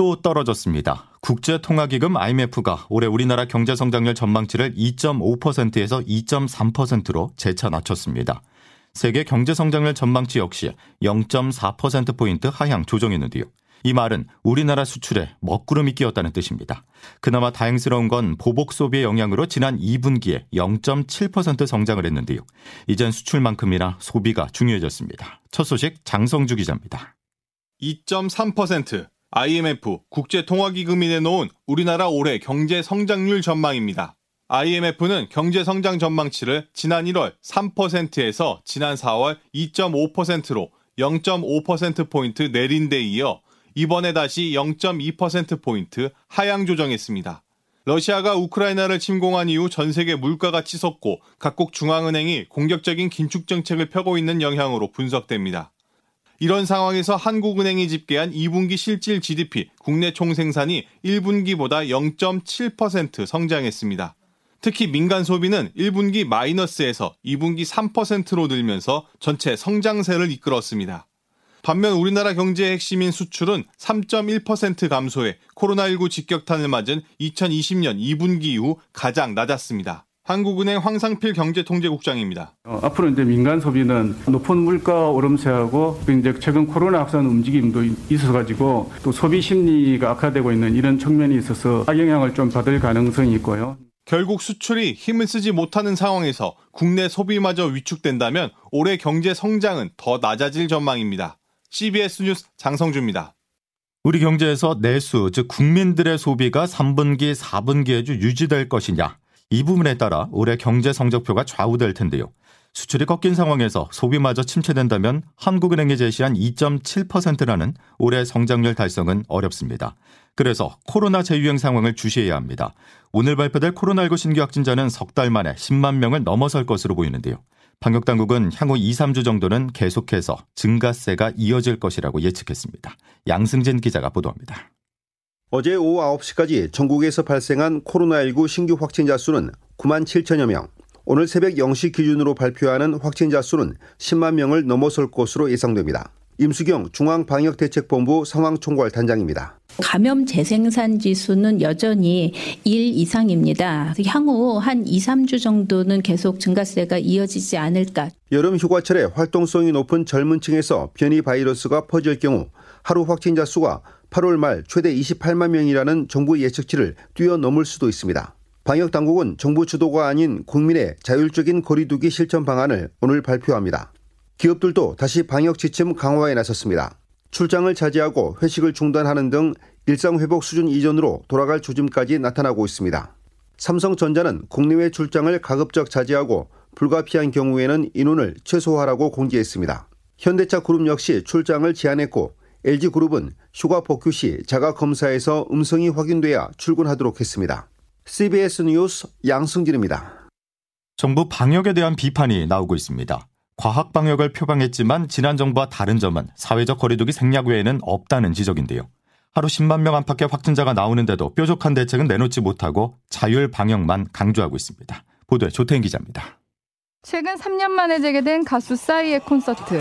또 떨어졌습니다. 국제통화기금 IMF가 올해 우리나라 경제 성장률 전망치를 2.5%에서 2.3%로 재차 낮췄습니다. 세계 경제 성장률 전망치 역시 0.4%포인트 하향 조정했는데요. 이 말은 우리나라 수출에 먹구름이 끼었다는 뜻입니다. 그나마 다행스러운 건 보복 소비의 영향으로 지난 2분기에 0.7% 성장을 했는데요. 이젠 수출만큼이나 소비가 중요해졌습니다. 첫 소식 장성주 기자입니다. 2.3% IMF 국제통화기금이 내놓은 우리나라 올해 경제 성장률 전망입니다. IMF는 경제 성장 전망치를 지난 1월 3%에서 지난 4월 2.5%로 0.5%포인트 내린 데 이어 이번에 다시 0.2%포인트 하향 조정했습니다. 러시아가 우크라이나를 침공한 이후 전 세계 물가가 치솟고 각국 중앙은행이 공격적인 긴축 정책을 펴고 있는 영향으로 분석됩니다. 이런 상황에서 한국은행이 집계한 2분기 실질 GDP 국내 총생산이 1분기보다 0.7% 성장했습니다. 특히 민간 소비는 1분기 마이너스에서 2분기 3%로 늘면서 전체 성장세를 이끌었습니다. 반면 우리나라 경제의 핵심인 수출은 3.1% 감소해 코로나19 직격탄을 맞은 2020년 2분기 이후 가장 낮았습니다. 한국은행 황상필 경제통제국장입니다. 어, 앞으로 이제 민간 소비는 높은 물가 오름세하고 이제 최근 코로나 확산 움직임도 있어 가지고 또 소비 심리가 악화되고 있는 이런 측면이 있어서 악영향을 좀 받을 가능성이 있고요. 결국 수출이 힘을 쓰지 못하는 상황에서 국내 소비마저 위축된다면 올해 경제 성장은 더 낮아질 전망입니다. CBS 뉴스 장성주입니다. 우리 경제에서 내수, 즉 국민들의 소비가 3분기, 4분기에도 유지될 것이냐. 이 부분에 따라 올해 경제 성적표가 좌우될 텐데요. 수출이 꺾인 상황에서 소비마저 침체된다면 한국은행이 제시한 2.7%라는 올해 성장률 달성은 어렵습니다. 그래서 코로나 재유행 상황을 주시해야 합니다. 오늘 발표될 코로나19 신규 확진자는 석 달 만에 10만 명을 넘어설 것으로 보이는데요. 방역 당국은 향후 2, 3주 정도는 계속해서 증가세가 이어질 것이라고 예측했습니다. 양승진 기자가 보도합니다. 어제 오후 9시까지 전국에서 발생한 코로나19 신규 확진자 수는 9만 7천여 명. 오늘 새벽 0시 기준으로 발표하는 확진자 수는 10만 명을 넘어설 것으로 예상됩니다. 임수경 중앙방역대책본부 상황총괄 단장입니다. 감염 재생산 지수는 여전히 1 이상입니다. 향후 한 2, 3주 정도는 계속 증가세가 이어지지 않을까. 여름 휴가철에 활동성이 높은 젊은 층에서 변이 바이러스가 퍼질 경우 하루 확진자 수가 8월 말 최대 28만 명이라는 정부 예측치를 뛰어넘을 수도 있습니다. 방역 당국은 정부 주도가 아닌 국민의 자율적인 거리두기 실천 방안을 오늘 발표합니다. 기업들도 다시 방역 지침 강화에 나섰습니다. 출장을 자제하고 회식을 중단하는 등 일상 회복 수준 이전으로 돌아갈 조짐까지 나타나고 있습니다. 삼성전자는 국내외 출장을 가급적 자제하고 불가피한 경우에는 인원을 최소화하라고 공지했습니다. 현대차 그룹 역시 출장을 제한했고 LG그룹은 휴가 복귀 시 자가 검사에서 음성이 확인돼야 출근하도록 했습니다. CBS 뉴스 양승진입니다. 정부 방역에 대한 비판이 나오고 있습니다. 과학 방역을 표방했지만 지난 정부와 다른 점은 사회적 거리두기 생략 외에는 없다는 지적인데요. 하루 10만 명 안팎의 확진자가 나오는데도 뾰족한 대책은 내놓지 못하고 자율 방역만 강조하고 있습니다. 보도에 조태인 기자입니다. 최근 3년 만에 재개된 가수 싸이의 콘서트.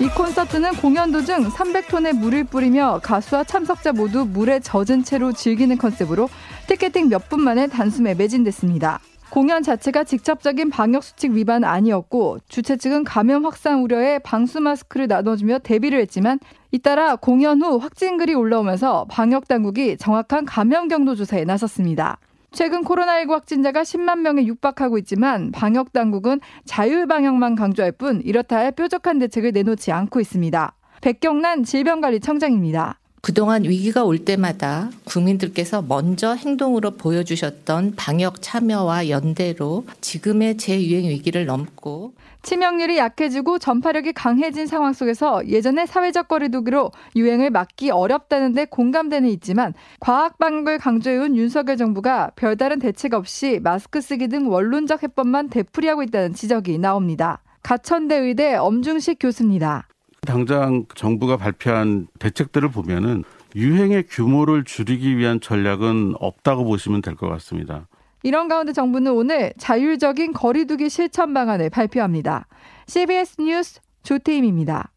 이 콘서트는 공연 도중 300톤의 물을 뿌리며 가수와 참석자 모두 물에 젖은 채로 즐기는 컨셉으로 티켓팅 몇 분 만에 단숨에 매진됐습니다. 공연 자체가 직접적인 방역 수칙 위반 아니었고 주최 측은 감염 확산 우려에 방수 마스크를 나눠주며 대비를 했지만 잇따라 공연 후 확진글이 올라오면서 방역 당국이 정확한 감염 경로 조사에 나섰습니다. 최근 코로나19 확진자가 10만 명에 육박하고 있지만 방역 당국은 자율 방역만 강조할 뿐 이렇다 할 뾰족한 대책을 내놓지 않고 있습니다. 백경란 질병관리청장입니다. 그동안 위기가 올 때마다 국민들께서 먼저 행동으로 보여주셨던 방역 참여와 연대로 지금의 재유행 위기를 넘고 치명률이 약해지고 전파력이 강해진 상황 속에서 예전의 사회적 거리두기로 유행을 막기 어렵다는데 공감대는 있지만 과학 방역을 강조해온 윤석열 정부가 별다른 대책 없이 마스크 쓰기 등 원론적 해법만 되풀이하고 있다는 지적이 나옵니다. 가천대 의대 엄중식 교수입니다. 당장 정부가 발표한 대책들을 보면은 유행의 규모를 줄이기 위한 전략은 없다고 보시면 될 것 같습니다. 이런 가운데 정부는 오늘 자율적인 거리두기 실천 방안을 발표합니다. CBS 뉴스 조태임입니다.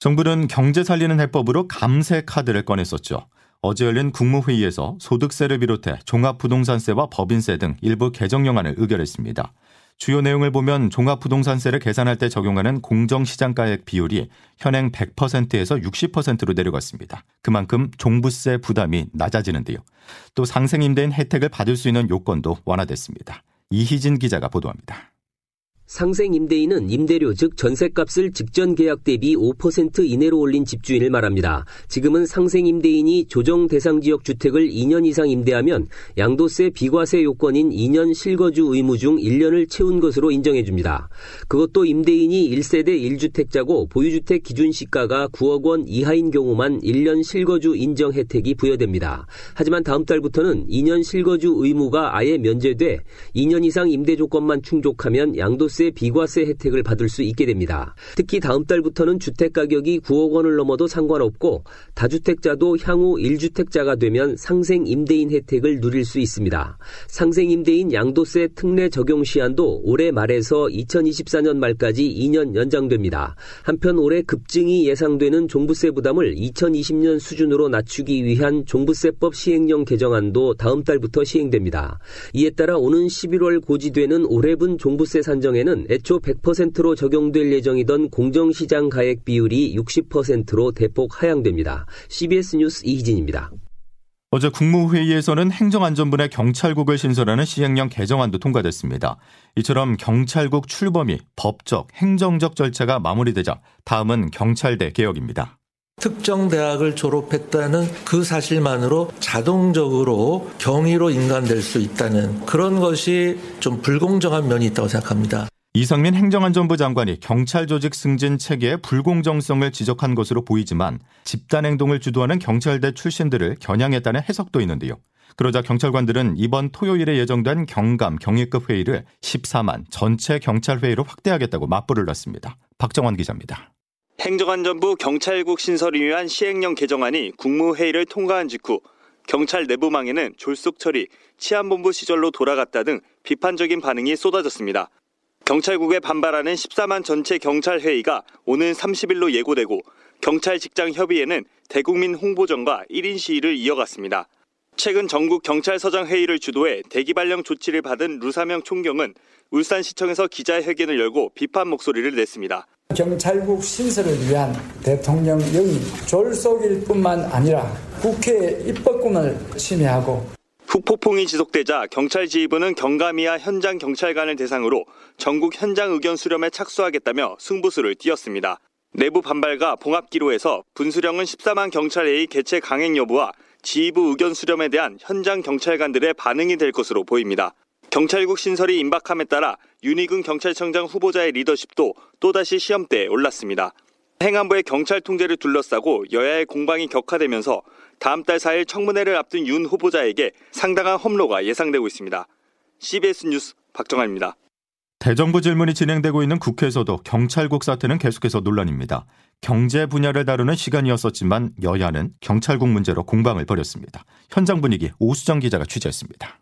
정부는 경제 살리는 해법으로 감세 카드를 꺼냈었죠. 어제 열린 국무회의에서 소득세를 비롯해 종합부동산세와 법인세 등 일부 개정령안을 의결했습니다. 주요 내용을 보면 종합부동산세를 계산할 때 적용하는 공정시장가액 비율이 현행 100%에서 60%로 내려갔습니다. 그만큼 종부세 부담이 낮아지는데요. 또 상생임대인 혜택을 받을 수 있는 요건도 완화됐습니다. 이희진 기자가 보도합니다. 상생 임대인은 임대료 즉 전세값을 직전 계약 대비 5% 이내로 올린 집주인을 말합니다. 지금은 상생 임대인이 조정 대상 지역 주택을 2년 이상 임대하면 양도세 비과세 요건인 2년 실거주 의무 중 1년을 채운 것으로 인정해 줍니다. 그것도 임대인이 1세대 1주택자고 보유주택 기준 시가가 9억 원 이하인 경우만 1년 실거주 인정 혜택이 부여됩니다. 하지만 다음 달부터는 2년 실거주 의무가 아예 면제돼 2년 이상 임대 조건만 충족하면 양도세 양도세 비과세 혜택을 받을 수 있게 됩니다. 특히 다음 달부터는 주택 가격이 9억 원을 넘어도 상관없고 다주택자도 향후 1주택자가 되면 상생 임대인 혜택을 누릴 수 있습니다. 상생 임대인 양도세 특례 적용 시한도 올해 말에서 2024년 말까지 2년 연장됩니다. 한편 올해 급증이 예상되는 종부세 부담을 2020년 수준으로 낮추기 위한 종부세법 시행령 개정안도 다음 달부터 시행됩니다. 이에 따라 오는 11월 고지되는 올해분 종부세 산정에는 경우에는 애초 100%로 적용될 예정이던 공정시장 가액 비율이 60%로 대폭 하향됩니다. CBS 뉴스 이희진입니다. 어제 국무회의에서는 행정안전부의 경찰국을 신설하는 시행령 개정안도 통과됐습니다. 이처럼 경찰국 출범이 법적, 행정적 절차가 마무리되자 다음은 경찰대 개혁입니다. 특정 대학을 졸업했다는 그 사실만으로 자동적으로 경위로 인간될 수 있다는 그런 것이 좀 불공정한 면이 있다고 생각합니다. 이상민 행정안전부 장관이 경찰 조직 승진 체계의 불공정성을 지적한 것으로 보이지만 집단 행동을 주도하는 경찰대 출신들을 겨냥했다는 해석도 있는데요. 그러자 경찰관들은 이번 토요일에 예정된 경감 경위급 회의를 14만 전체 경찰 회의로 확대하겠다고 맞불을 놨습니다. 박정원 기자입니다. 행정안전부 경찰국 신설을 위한 시행령 개정안이 국무회의를 통과한 직후 경찰 내부망에는 졸속 처리, 치안본부 시절로 돌아갔다 등 비판적인 반응이 쏟아졌습니다. 경찰국에 반발하는 14만 전체 경찰 회의가 오는 30일로 예고되고 경찰 직장 협의회는 대국민 홍보전과 1인 시위를 이어갔습니다. 최근 전국 경찰서장 회의를 주도해 대기 발령 조치를 받은 루사명 총경은 울산시청에서 기자회견을 열고 비판 목소리를 냈습니다. 경찰국 신설을 위한 대통령 영입 졸속일 뿐만 아니라 국회 입법권을 침해하고 후폭풍이 지속되자 경찰 지휘부는 경감이와 현장 경찰관을 대상으로 전국 현장 의견 수렴에 착수하겠다며 승부수를 띄었습니다. 내부 반발과 봉합기로에서 분수령은 14만 경찰회의 개최 강행 여부와 지휘부 의견 수렴에 대한 현장 경찰관들의 반응이 될 것으로 보입니다. 경찰국 신설이 임박함에 따라 윤희근 경찰청장 후보자의 리더십도 또다시 시험대에 올랐습니다. 행안부의 경찰 통제를 둘러싸고 여야의 공방이 격화되면서 다음 달 4일 청문회를 앞둔 윤 후보자에게 상당한 험로가 예상되고 있습니다. CBS 뉴스 박정아입니다. 대정부 질문이 진행되고 있는 국회에서도 경찰국 사태는 계속해서 논란입니다. 경제 분야를 다루는 시간이었었지만 여야는 경찰국 문제로 공방을 벌였습니다. 현장 분위기 오수정 기자가 취재했습니다.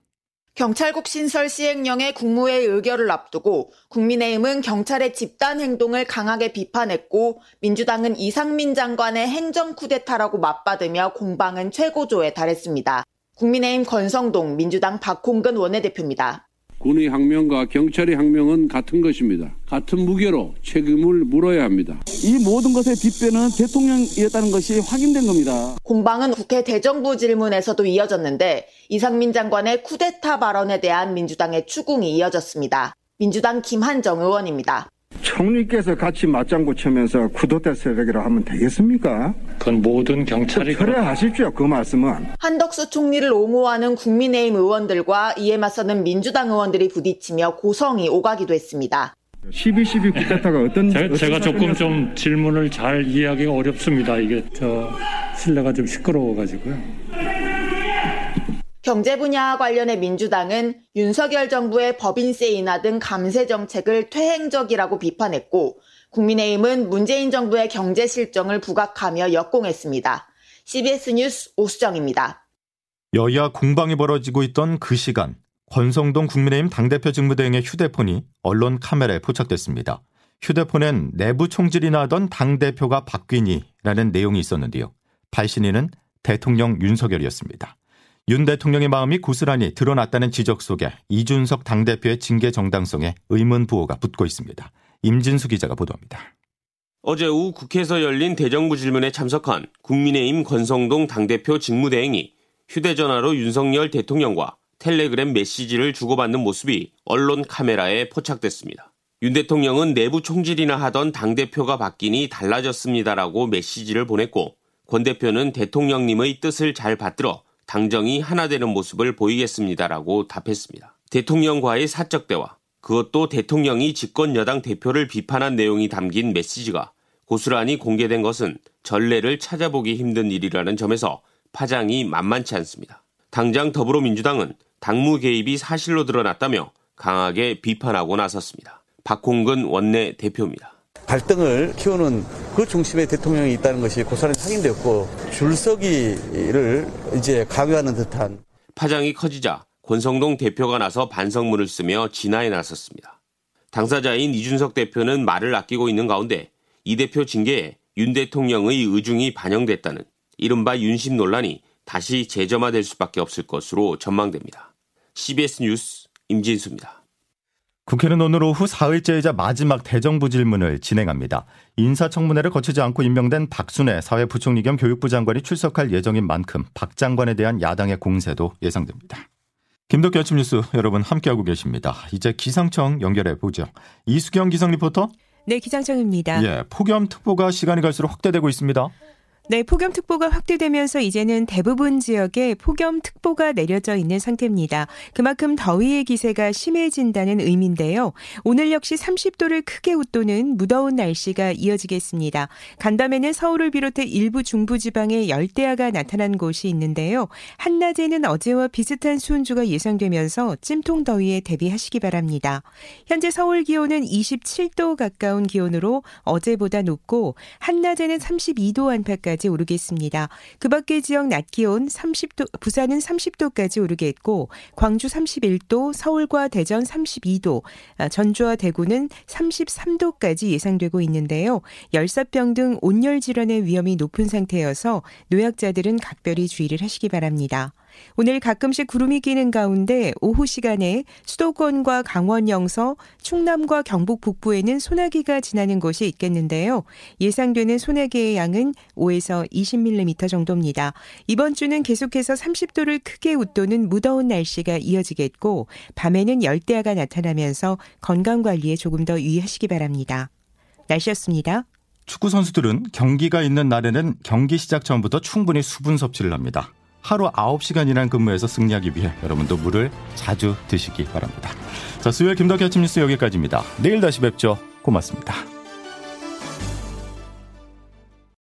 경찰국 신설 시행령의 국무회의 의결을 앞두고 국민의힘은 경찰의 집단 행동을 강하게 비판했고 민주당은 이상민 장관의 행정 쿠데타라고 맞받으며 공방은 최고조에 달했습니다. 국민의힘 권성동 민주당 박홍근 원내대표입니다. 군의 항명과 경찰의 항명은 같은 것입니다. 같은 무게로 책임을 물어야 합니다. 이 모든 것의 뒷배는 대통령이었다는 것이 확인된 겁니다. 공방은 국회 대정부 질문에서도 이어졌는데 이상민 장관의 쿠데타 발언에 대한 민주당의 추궁이 이어졌습니다. 민주당 김한정 의원입니다. 총리께서 같이 맞장구 치면서 쿠데타 세력이라 하면 되겠습니까? 그건 모든 경찰이 철회하십시오. 그 말씀은. 한덕수 총리를 옹호하는 국민의힘 의원들과 이에 맞서는 민주당 의원들이 부딪히며 고성이 오가기도 했습니다. 12.12 쿠데타가 어떤 제가, 제가 조금 좀 질문을 잘 이해하기가 어렵습니다. 이게 저 실내가 좀 시끄러워가지고요. 경제 분야와 관련해 민주당은 윤석열 정부의 법인세 인하 등 감세 정책을 퇴행적이라고 비판했고 국민의힘은 문재인 정부의 경제 실정을 부각하며 역공했습니다. CBS 뉴스 오수정입니다. 여야 공방이 벌어지고 있던 그 시간 권성동 국민의힘 당대표 직무대행의 휴대폰이 언론 카메라에 포착됐습니다. 휴대폰엔 내부 총질이나 하던 당대표가 바뀌니라는 내용이 있었는데요. 발신인은 대통령 윤석열이었습니다. 윤 대통령의 마음이 고스란히 드러났다는 지적 속에 이준석 당대표의 징계 정당성에 의문 부호가 붙고 있습니다. 임진수 기자가 보도합니다. 어제 오후 국회에서 열린 대정부 질문에 참석한 국민의힘 권성동 당대표 직무대행이 휴대전화로 윤석열 대통령과 텔레그램 메시지를 주고받는 모습이 언론 카메라에 포착됐습니다. 윤 대통령은 내부 총질이나 하던 당대표가 바뀌니 달라졌습니다라고 메시지를 보냈고 권 대표는 대통령님의 뜻을 잘 받들어 당정이 하나 되는 모습을 보이겠습니다라고 답했습니다. 대통령과의 사적 대화, 그것도 대통령이 집권 여당 대표를 비판한 내용이 담긴 메시지가 고스란히 공개된 것은 전례를 찾아보기 힘든 일이라는 점에서 파장이 만만치 않습니다. 당장 더불어민주당은 당무 개입이 사실로 드러났다며 강하게 비판하고 나섰습니다. 박홍근 원내 대표입니다. 갈등을 키우는 그 중심에 대통령이 있다는 것이 고스란히 확인되었고 줄서기를 이제 강요하는 듯한 파장이 커지자 권성동 대표가 나서 반성문을 쓰며 진화에 나섰습니다. 당사자인 이준석 대표는 말을 아끼고 있는 가운데 이 대표 징계에 윤 대통령의 의중이 반영됐다는 이른바 윤심 논란이 다시 재점화될 수밖에 없을 것으로 전망됩니다. CBS 뉴스 임진수입니다. 국회는 오늘 오후 사흘째이자 마지막 대정부 질문을 진행합니다. 인사청문회를 거치지 않고 임명된 박순애 사회부총리 겸 교육부 장관이 출석할 예정인 만큼 박 장관에 대한 야당의 공세도 예상됩니다. 김덕기 아침 뉴스 여러분 함께하고 계십니다. 이제 기상청 연결해 보죠. 이수경 기상 리포터. 네, 기상청입니다. 예, 폭염특보가 시간이 갈수록 확대되고 있습니다. 네, 폭염특보가 확대되면서 이제는 대부분 지역에 폭염특보가 내려져 있는 상태입니다. 그만큼 더위의 기세가 심해진다는 의미인데요. 오늘 역시 30도를 크게 웃도는 무더운 날씨가 이어지겠습니다. 간밤에는 서울을 비롯해 일부 중부지방에 열대야가 나타난 곳이 있는데요. 한낮에는 어제와 비슷한 수온주가 예상되면서 찜통 더위에 대비하시기 바랍니다. 현재 서울 기온은 27도 가까운 기온으로 어제보다 높고 한낮에는 32도 안팎까지 까지 오르겠습니다. 그 밖의 지역 낮 기온 30도, 부산은 30도까지 오르겠고, 광주 31도, 서울과 대전 32도, 아, 전주와 대구는 33도까지 예상되고 있는데요. 열사병 등 온열 질환의 위험이 높은 상태여서 노약자들은 각별히 주의를 하시기 바랍니다. 오늘 가끔씩 구름이 끼는 가운데 오후 시간에 수도권과 강원 영서, 충남과 경북 북부에는 소나기가 지나는 곳이 있겠는데요. 예상되는 소나기의 양은 5에서 20mm 정도입니다. 이번 주는 계속해서 30도를 크게 웃도는 무더운 날씨가 이어지겠고 밤에는 열대야가 나타나면서 건강 관리에 조금 더 유의하시기 바랍니다. 날씨였습니다. 축구 선수들은 경기가 있는 날에는 경기 시작 전부터 충분히 수분 섭취를 합니다. 하루 9시간이란 근무에서 승리하기 위해 여러분도 물을 자주 드시기 바랍니다. 자, 수요일 김덕현 아침 뉴스 여기까지입니다. 내일 다시 뵙죠. 고맙습니다.